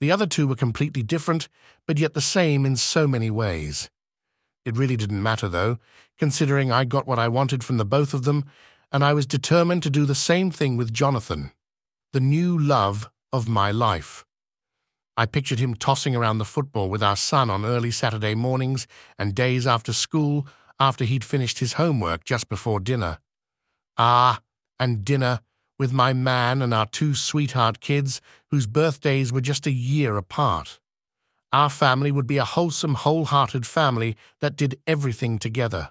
The other two were completely different, but yet the same in so many ways. It really didn't matter, though, considering I got what I wanted from the both of them, and I was determined to do the same thing with Jonathan, the new love of my life. I pictured him tossing around the football with our son on early Saturday mornings and days after school after he'd finished his homework just before dinner. Ah, and dinner with my man and our two sweetheart kids whose birthdays were just a year apart. Our family would be a wholesome, wholehearted family that did everything together.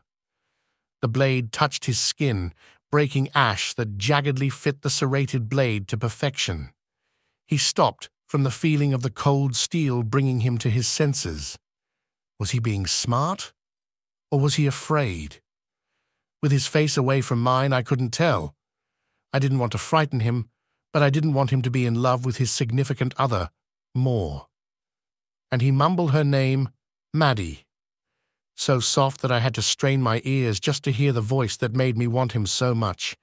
The blade touched his skin, breaking ash that jaggedly fit the serrated blade to perfection. He stopped from the feeling of the cold steel bringing him to his senses. Was he being smart? Or was he afraid? With his face away from mine, I couldn't tell. I didn't want to frighten him, but I didn't want him to be in love with his significant other more. And he mumbled her name, Maddie, so soft that I had to strain my ears just to hear the voice that made me want him so much.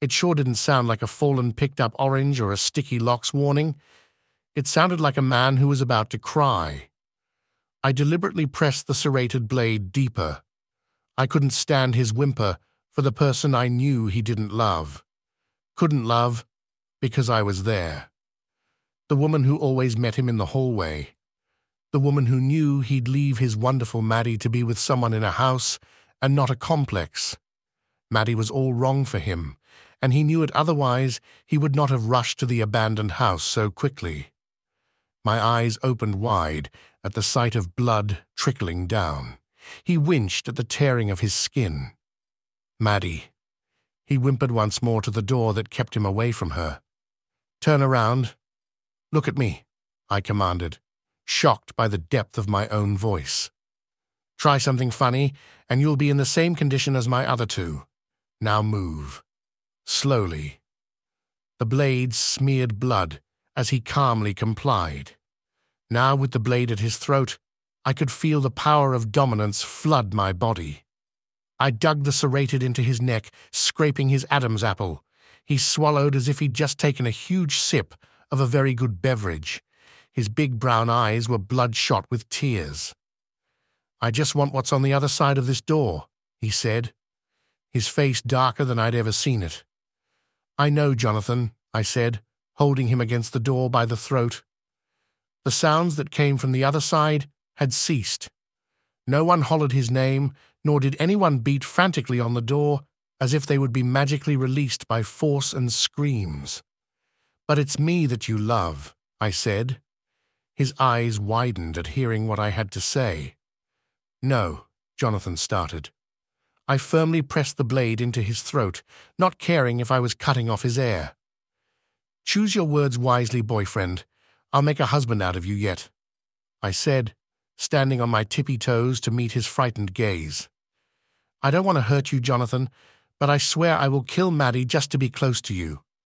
It sure didn't sound like a fallen picked up orange or a sticky locks warning. It sounded like a man who was about to cry. I deliberately pressed the serrated blade deeper. I couldn't stand his whimper for the person I knew he didn't love. Couldn't love because I was there. The woman who always met him in the hallway. The woman who knew he'd leave his wonderful Maddie to be with someone in a house and not a complex. Maddie was all wrong for him, and he knew it otherwise he would not have rushed to the abandoned house so quickly. My eyes opened wide at the sight of blood trickling down. He winced at the tearing of his skin. Maddie. He whimpered once more to the door that kept him away from her. Turn around. Look at me, I commanded, shocked by the depth of my own voice. Try something funny, and you'll be in the same condition as my other two. Now move. Slowly. The blade smeared blood as he calmly complied. Now, with the blade at his throat, I could feel the power of dominance flood my body. I dug the serrated into his neck, scraping his Adam's apple. He swallowed as if he'd just taken a huge sip of a very good beverage. His big brown eyes were bloodshot with tears. I just want what's on the other side of this door, he said, his face darker than I'd ever seen it. I know, Jonathan, I said, holding him against the door by the throat. The sounds that came from the other side had ceased. No one hollered his name, nor did anyone beat frantically on the door as if they would be magically released by force and screams. But it's me that you love, I said. His eyes widened at hearing what I had to say. No, Jonathan started. I firmly pressed the blade into his throat, not caring if I was cutting off his air. Choose your words wisely, boyfriend. I'll make a husband out of you yet, I said, standing on my tippy toes to meet his frightened gaze. I don't want to hurt you, Jonathan, but I swear I will kill Maddie just to be close to you.